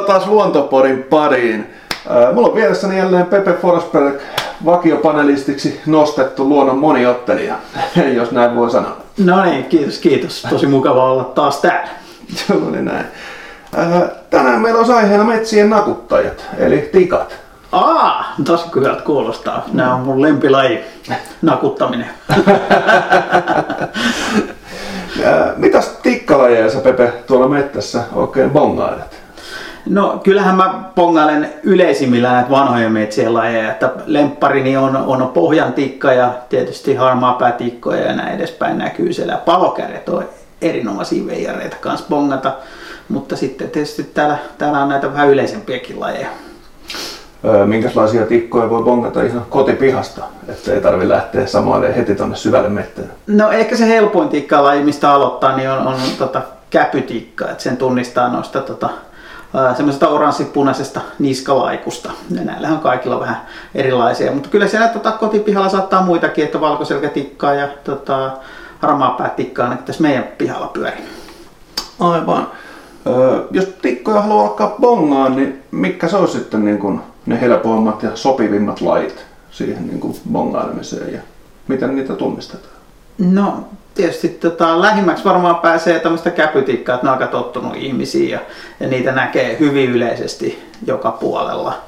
Tervetuloa taas Luontopodin pariin. Mulla on vieressäni jälleen Pepe Forsberg, vakiopanelistiksi nostettu luonnon moniottelija, jos näin voi sanoa. No niin, kiitos, kiitos. Tosi mukava olla taas täällä. Juuri näin. Tänään meillä on aiheena metsien nakuttajat, eli tikat. Aa, tosi hyvältä kuulostaa. Nämä on mun lempilaji, nakuttaminen. Mitäs tikkalajeja sä Pepe tuolla mettässä oikein bongailet? No kyllähän mä bongailen yleisimmillä näitä vanhoja metsien lajeja, että lempparini on, on pohjan tikka ja tietysti harmaapäätikkoja ja näin edespäin näkyy siellä. Palokärjet on erinomaisia veijareita kanssa bongata, mutta sitten tietysti täällä, täällä on näitä vähän yleisempiäkin lajeja minkälaisia tikkoja voi bongata ihan kotipihasta, että ei tarvi lähteä samoille heti tuonne syvälle mettään? No ehkä se helpoin tikkalaji, mistä aloittaa, niin on, on tota, käpytikka, että sen tunnistaa noista tota, semmoisesta oranssipunaisesta niskalaikusta. Ja näillä on kaikilla vähän erilaisia, mutta kyllä siellä tota, kotipihalla saattaa muitakin, että valkoselkätikkaa ja tota, harmaapäätikkaa ainakin tässä meidän pihalla pyörii. Aivan. Öö, jos tikkoja haluaa alkaa bongaan, niin mikä se olisi sitten niin kuin ne helpoimmat ja sopivimmat lait siihen niin kuin bongailemiseen ja miten niitä tunnistetaan? No tietysti tota, lähimmäksi varmaan pääsee tämmöistä käpytikkaa, että ne on aika tottunut ihmisiä ja, ja niitä näkee hyvin yleisesti joka puolella.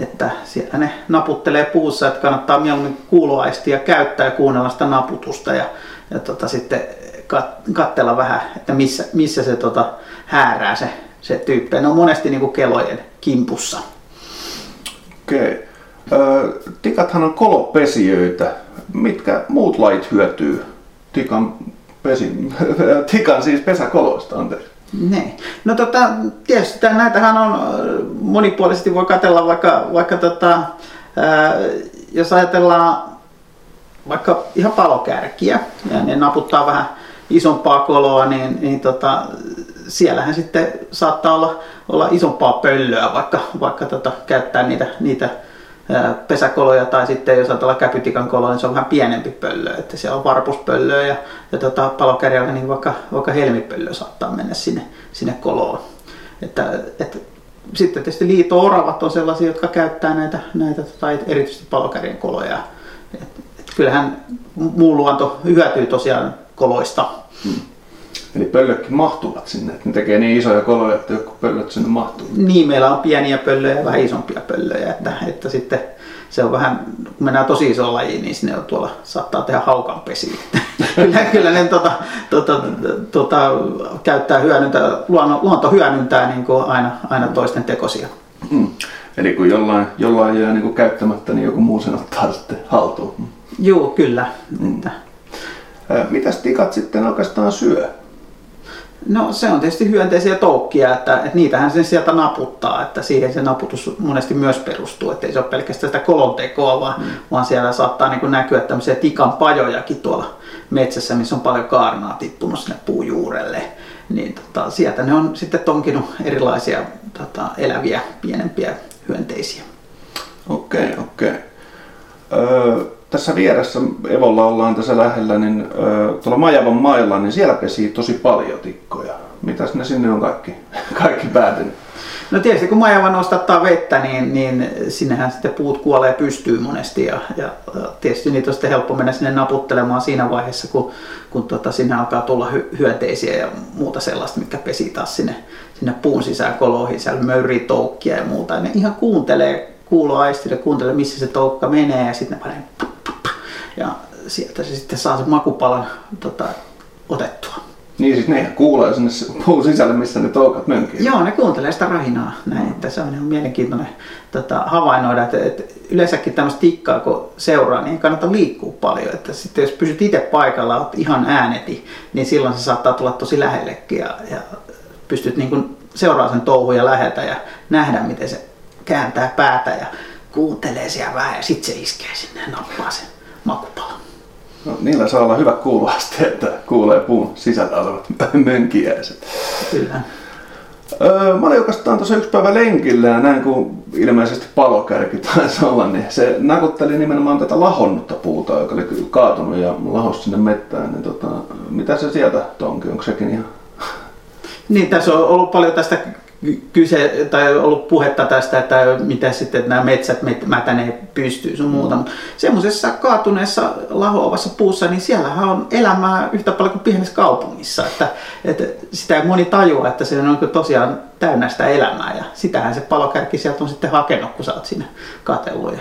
Että siellä ne naputtelee puussa, että kannattaa mieluummin kuuloaistia käyttää ja kuunnella sitä naputusta ja, ja tota, sitten kat, katsella vähän, että missä, missä se tota, häärää se, se tyyppi. Ne on monesti niin kuin kelojen kimpussa. Okei. Okay. tikathan on kolopesijöitä. Mitkä muut lait hyötyy tikan, pesin, tikan siis pesäkoloista, anteeksi? Ne. No tota, tietysti näitähän on monipuolisesti voi katella vaikka, vaikka tota, ää, jos ajatellaan vaikka ihan palokärkiä ja ne naputtaa vähän isompaa koloa, niin, niin tota, siellähän sitten saattaa olla, olla isompaa pöllöä, vaikka, vaikka tota, käyttää niitä, niitä pesäkoloja tai sitten jos ajatellaan käpytikan koloa, niin se on vähän pienempi pöllö, että siellä on varpuspöllöä ja, ja tota, palokärjellä niin vaikka, vaikka helmipöllö saattaa mennä sinne, sinne koloon. Että, että, sitten tietysti liito-oravat on sellaisia, jotka käyttää näitä, näitä tota, erityisesti palokärjen koloja. Et, et kyllähän muu luonto hyötyy tosiaan koloista. Hmm. Eli pöllötkin mahtuvat sinne, että ne tekee niin isoja koloja, että joku pöllöt sinne mahtuu. Niin, meillä on pieniä pöllöjä ja vähän isompia pöllöjä, että, että sitten se on vähän, kun mennään tosi iso laji, niin sinne on tuolla, saattaa tehdä haukanpesi. kyllä, kyllä ne tota, tota, tota, käyttää hyödyntää, luonto hyödyntää niin kuin aina, aina toisten tekosia. Mm. Eli kun jollain, jollain jää niin kuin käyttämättä, niin joku muu sen ottaa sitten haltuun. Joo, kyllä. Mm. Mitäs tikat sitten oikeastaan syö? No se on tietysti hyönteisiä toukkia, että, että niitähän sen sieltä naputtaa, että siihen se naputus monesti myös perustuu, että ei se ole pelkästään sitä kolontekoa, vaan, mm. vaan siellä saattaa niin näkyä tämmöisiä tikan pajojakin tuolla metsässä, missä on paljon kaarnaa tippunut sinne puujuurelle. Niin tota, sieltä ne on sitten tonkinut erilaisia tota, eläviä, pienempiä hyönteisiä. Okei, okay, okei. Okay. Öö, tässä vieressä Evolla ollaan tässä lähellä, niin tuolla Majavan mailla, niin siellä pesii tosi paljon tikkoja. Mitäs ne sinne on kaikki, kaikki päätynyt? No tietysti kun majava nostattaa vettä, niin, niin sinnehän sitten puut kuolee pystyy monesti ja, ja tietysti niitä on sitten helppo mennä sinne naputtelemaan siinä vaiheessa, kun, kun tota, sinne alkaa tulla hy- hyönteisiä ja muuta sellaista, mikä pesii taas sinne, sinne puun sisään koloihin, siellä möyrii toukkia ja muuta. Ja ne ihan kuuntelee kuuloaistille, kuuntelee missä se toukka menee ja sitten ne panee ja sieltä se sitten saa sen makupalan tota, otettua. Niin, siis ne kuulee sinne puun sisälle, missä ne toukat mönkii. Joo, ne kuuntelee sitä rahinaa. Näin, että se on ihan mielenkiintoinen tota, havainnoida, että, että yleensäkin tämmöistä tikkaa kun seuraa, niin kannattaa liikkua paljon. Että sitten jos pysyt itse paikalla, olet ihan ääneti, niin silloin se saattaa tulla tosi lähellekin ja, ja pystyt niin seuraamaan sen touhuja läheltä ja nähdä, miten se kääntää päätä ja kuuntelee siellä vähän ja sitten se iskee sinne ja nappaa sen makupala. No, niillä saa olla hyvä kuuloaste, että kuulee puun sisällä olevat mönkiäiset. Kyllä. Öö, mä olin oikeastaan tuossa yksi päivä lenkillä ja näin kun ilmeisesti palokärki taisi olla, niin se nakutteli nimenomaan tätä lahonnutta puuta, joka oli kaatunut ja lahos sinne mettään. Niin tota, mitä se sieltä tonki, onko sekin ihan... Niin, tässä on ollut paljon tästä kyse, tai ollut puhetta tästä, että miten sitten että nämä metsät mätänee pystyy sun muuta. Mm. Semmoisessa kaatuneessa lahoavassa puussa, niin siellähän on elämää yhtä paljon kuin pienessä kaupungissa. Että, että sitä ei moni tajua, että se on tosiaan täynnä sitä elämää ja sitähän se palokärki sieltä on sitten hakenut, kun sä oot siinä katellut.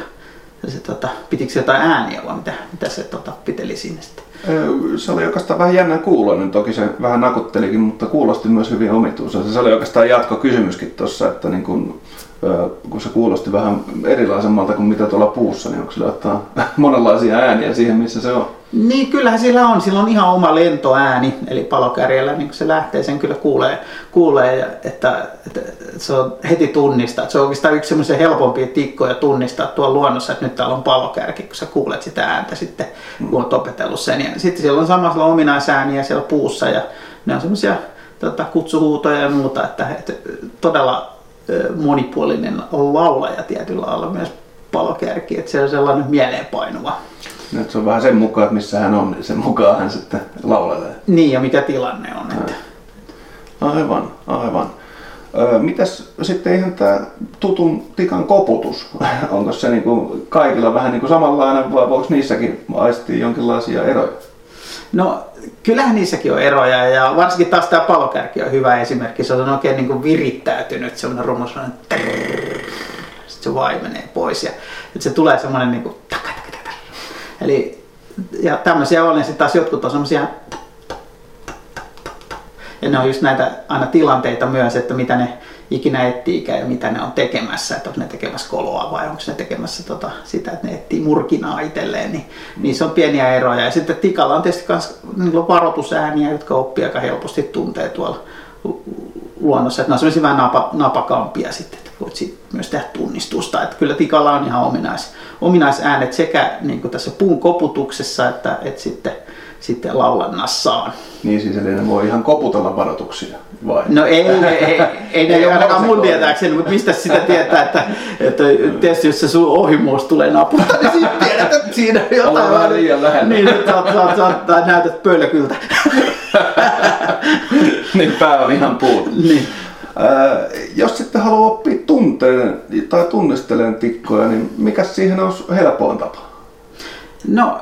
Ja se, tota, pitikö se jotain ääniä vai mitä, mitä se tota, piteli sinne sitten? Se oli oikeastaan vähän jännän kuuloinen, toki se vähän nakuttelikin, mutta kuulosti myös hyvin omituiselta. Se oli oikeastaan jatkokysymyskin tuossa, että niin kun, kun se kuulosti vähän erilaisemmalta kuin mitä tuolla puussa, niin onko sillä ottaa monenlaisia ääniä siihen, missä se on? Niin, kyllähän sillä on. Sillä on ihan oma lentoääni, eli palokärjellä niin kun se lähtee, sen kyllä kuulee, kuulee että, että, että se on heti tunnistaa. Se on oikeastaan yksi semmoisia helpompia tikkoja tunnistaa tuolla luonnossa, että nyt täällä on palokärki, kun sä kuulet sitä ääntä sitten, kun olet opetellut sen. Ja sitten siellä on samalla ominaisääniä siellä puussa ja ne on semmoisia tota, kutsuhuutoja ja muuta, että, että todella monipuolinen laulaja tietyllä lailla myös palokärki, että se on sellainen mieleenpainuva. Nyt se on vähän sen mukaan, että missä hän on, niin sen mukaan hän sitten laulelee. Niin, ja mikä tilanne on. Että... Aivan, aivan. Öö, mitäs sitten ihan tämä tutun tikan koputus? Onko se niin kuin kaikilla vähän niin kuin samanlainen vai voiko niissäkin aistia jonkinlaisia eroja? No kyllähän niissäkin on eroja ja varsinkin taas tämä palokärki on hyvä esimerkki. Se on oikein niin kuin virittäytynyt, semmoinen rumu, semmoinen sitten se vaimenee pois ja että se tulee semmoinen niin kuin Eli ja tämmöisiä on, ja sitten taas jotkut on semmoisia ja ne on just näitä aina tilanteita myös, että mitä ne ikinä etsiikään ja mitä ne on tekemässä, että onko ne tekemässä koloa vai onko ne tekemässä tota, sitä, että ne etsii murkinaa itselleen, niin niissä on pieniä eroja. Ja sitten tikalla on tietysti myös varoitusääniä, jotka oppii aika helposti tuntee tuolla luonnossa, että ne on semmoisia vähän napa, napakampia sitten, että voit siitä myös tehdä tunnistusta. Että kyllä tikalla on ihan ominais, ominaisäänet sekä niin tässä puun koputuksessa että, että sitten, sitten laulannassaan. Niin siis eli ne voi ihan koputella varoituksia vai? No ei, ei, ei, ei ei ne ainakaan mun tietääkseni, mutta mistä sitä tietää, että, että tietysti jos se sun ohimuus tulee napulta, niin sitten tiedät, että siinä on jotain. Ollaan vähän liian lähellä. Niin, että sä, sä, sä, sä näytät pölkyltä. niin pää on ihan puut. Niin. Äh, jos sitten haluaa oppia tunteen tai tunnisteleen tikkoja, niin mikä siihen on helpoin tapa? No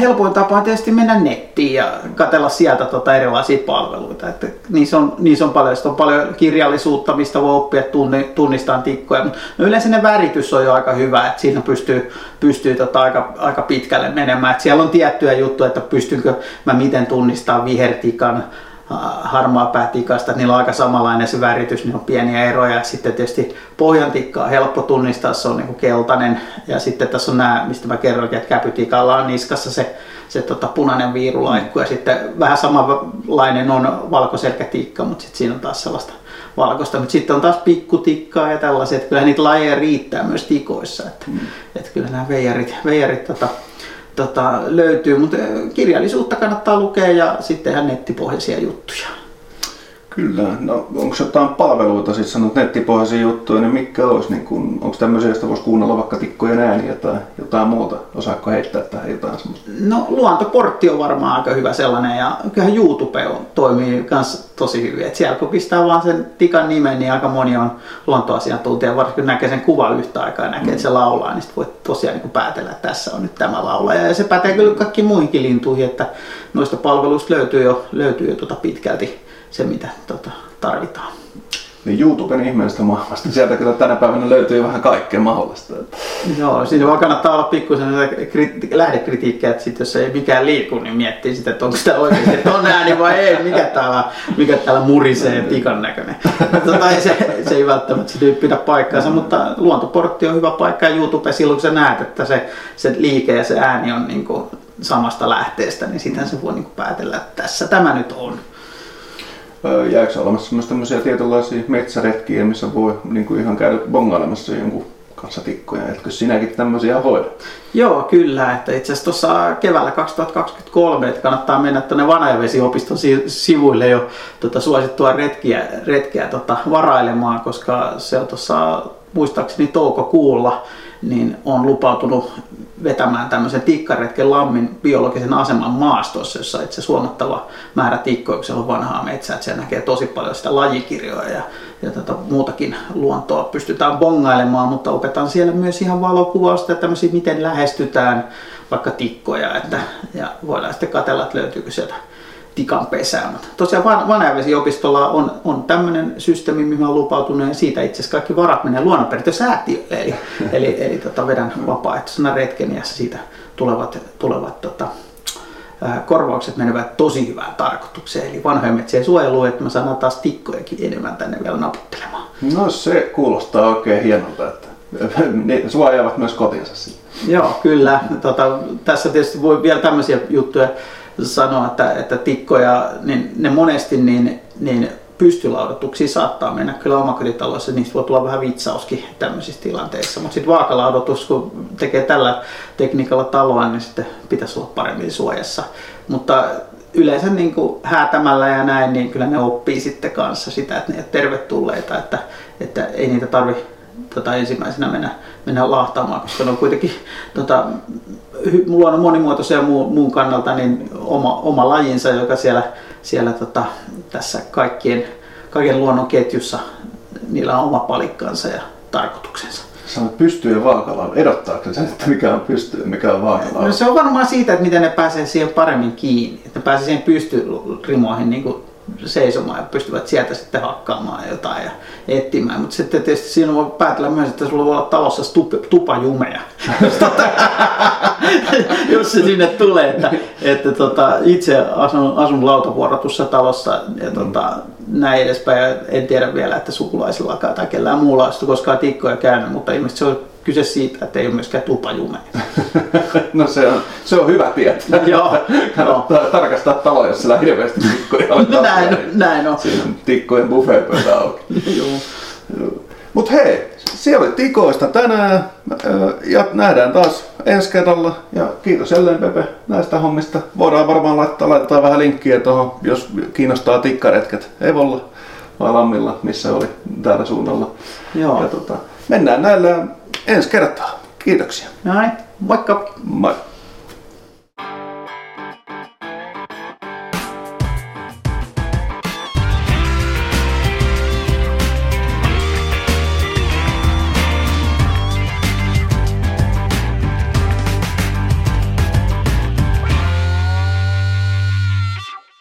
helpoin tapa on tietysti mennä nettiin ja katsella sieltä tota erilaisia palveluita. Että niissä, on, niissä on paljon, on paljon kirjallisuutta, mistä voi oppia tunnistaa tikkoja. No yleensä ne väritys on jo aika hyvä, että siinä pystyy, pystyy tota aika, aika pitkälle menemään. Että siellä on tiettyjä juttuja, että pystynkö mä miten tunnistaa vihertikan, harmaa päätikasta, niillä on aika samanlainen se väritys, niin on pieniä eroja. Sitten tietysti pohjantikka on helppo tunnistaa, se on niin kuin keltainen. Ja sitten tässä on nämä, mistä mä kerroin, että käpytikalla on niskassa se, se tota punainen viirulaikku. Ja sitten vähän samanlainen on valkoselkätikka, mutta sitten siinä on taas sellaista valkoista. Mutta sitten on taas pikkutikkaa ja tällaiset. Että kyllä niitä lajeja riittää myös tikoissa. Että, mm. että kyllä nämä veijarit, veijarit tota, tota, löytyy, mutta kirjallisuutta kannattaa lukea ja sitten ihan nettipohjaisia juttuja. Kyllä. No, onko jotain palveluita, siis sanot nettipohjaisia juttuja, niin mikä olisi, niin kun, onko tämmöisiä, joista voisi kuunnella vaikka tikkojen ääniä tai jotain muuta? Osaatko heittää tähän jotain semmoista? No luontoportti on varmaan aika hyvä sellainen ja kyllähän YouTube on, toimii myös tosi hyvin. Et siellä kun pistää vaan sen tikan nimen, niin aika moni on luontoasiantuntija, varsinkin kun näkee sen kuva yhtä aikaa ja näkee, mm. että se laulaa, niin voi tosiaan niin päätellä, että tässä on nyt tämä laulaja. Ja se pätee kyllä kaikki muihinkin lintuihin, että noista palveluista löytyy jo, löytyy jo tuota pitkälti se, mitä tota, tarvitaan. Niin YouTuben ihmeellistä maailmasta. Sieltä kyllä tänä päivänä löytyy vähän kaikkea mahdollista. Joo, siinä vaan kannattaa olla pikkusen lähdekritiikkiä, että sit jos ei mikään liiku, niin miettii sitä, että onko sitä oikeasti, että on ääni vai ei, mikä täällä, mikä täällä murisee tikan näköinen. Tota, se, se, ei välttämättä se pidä paikkaansa, mutta luontoportti on hyvä paikka ja YouTube silloin kun sä näet, että se, se liike ja se ääni on niin kuin samasta lähteestä, niin sitten se voi niin kuin päätellä, että tässä tämä nyt on jääkö olemassa myös tämmöisiä tietynlaisia metsäretkiä, missä voi niin kuin ihan käydä bongailemassa jonkun kanssa tikkoja. Etkö sinäkin tämmöisiä hoida? Joo, kyllä. Että itse asiassa tuossa keväällä 2023, että kannattaa mennä tuonne Vanajavesiopiston sivuille jo tota, suosittua retkiä, retkiä tota, varailemaan, koska se on tuossa muistaakseni toukokuulla niin on lupautunut vetämään tämmöisen tikkaretken lammin biologisen aseman maastossa, jossa itse huomattava määrä siellä on vanhaa metsää, että siellä näkee tosi paljon sitä lajikirjoja ja, ja tota, muutakin luontoa pystytään bongailemaan, mutta opetan siellä myös ihan valokuvausta tämmöisiä, miten lähestytään vaikka tikkoja, että, ja voidaan sitten katsella, että löytyykö sieltä tikan pesää. Mutta tosiaan Vanajavesi-opistolla on, on tämmöinen systeemi, mihin olen lupautunut, ja siitä itse asiassa kaikki varat menee luonnonperintösäätiölle. Eli, eli, eli tota, vedän vapaaehtoisena retken ja siitä tulevat, tulevat tota, korvaukset menevät tosi hyvään tarkoitukseen. Eli vanhojen metsien suojeluun, että me saadaan taas tikkojakin enemmän tänne vielä naputtelemaan. No se kuulostaa oikein hienolta, että ne suojaavat myös kotinsa sitten. Joo, kyllä. Tota, tässä tietysti voi vielä tämmöisiä juttuja sanoa, että, että tikkoja, niin ne monesti niin, niin pystylaudotuksia saattaa mennä kyllä omakotitaloissa, niistä voi tulla vähän vitsauskin tämmöisissä tilanteissa, mutta sitten vaakalaudotus, kun tekee tällä tekniikalla taloa, niin sitten pitäisi olla paremmin suojassa. Mutta yleensä niin kuin häätämällä ja näin, niin kyllä ne oppii sitten kanssa sitä, että ne on tervetulleita, että, että ei niitä tarvi tota, ensimmäisenä mennä, mennä lahtaamaan, koska ne on kuitenkin tota, luonnon monimuotoisen ja muun, muun kannalta niin oma, oma lajinsa, joka siellä, siellä tota, tässä kaikkien, kaiken luonnon ketjussa, niillä on oma palikkansa ja tarkoituksensa. Sanoit pystyy ja vaakala. Edottaako se, että mikä on pystyy ja mikä on vaakala? No se on varmaan siitä, että miten ne pääsee siihen paremmin kiinni. Että ne pääsee siihen pystyrimoihin niin kuin seisomaan ja pystyvät sieltä sitten hakkaamaan jotain ja etsimään. Mutta sitten tietysti siinä voi päätellä myös, että sulla voi olla talossa stup- tupajumeja, jos se sinne tulee. Että, että tota, itse asun, asun lautavuorotussa talossa ja tota, näin edespäin. Ja en tiedä vielä, että sukulaisilla tai kellään muulla olisi koskaan tikkoja käynyt, mutta ilmeisesti se on kyse siitä, että ei ole myöskään tupajumeja. no se on, se on hyvä tietää. Joo. Kannattaa tarkastaa talo, jos sillä hirveästi tikkoja on. no, näin, näin on. Siinä on tikkojen buffetpöytä auki. Joo. Mut hei, siellä oli tikoista tänään ja nähdään taas ensi kerralla. Ja kiitos jälleen Pepe näistä hommista. Voidaan varmaan laittaa, laittaa vähän linkkiä tuohon, jos kiinnostaa tikkaretket Evolla vai Lammilla, missä oli täällä suunnalla. Joo. Ja tota, mennään näillä ensi kertaa. Kiitoksia. Näin, moikka! Moi.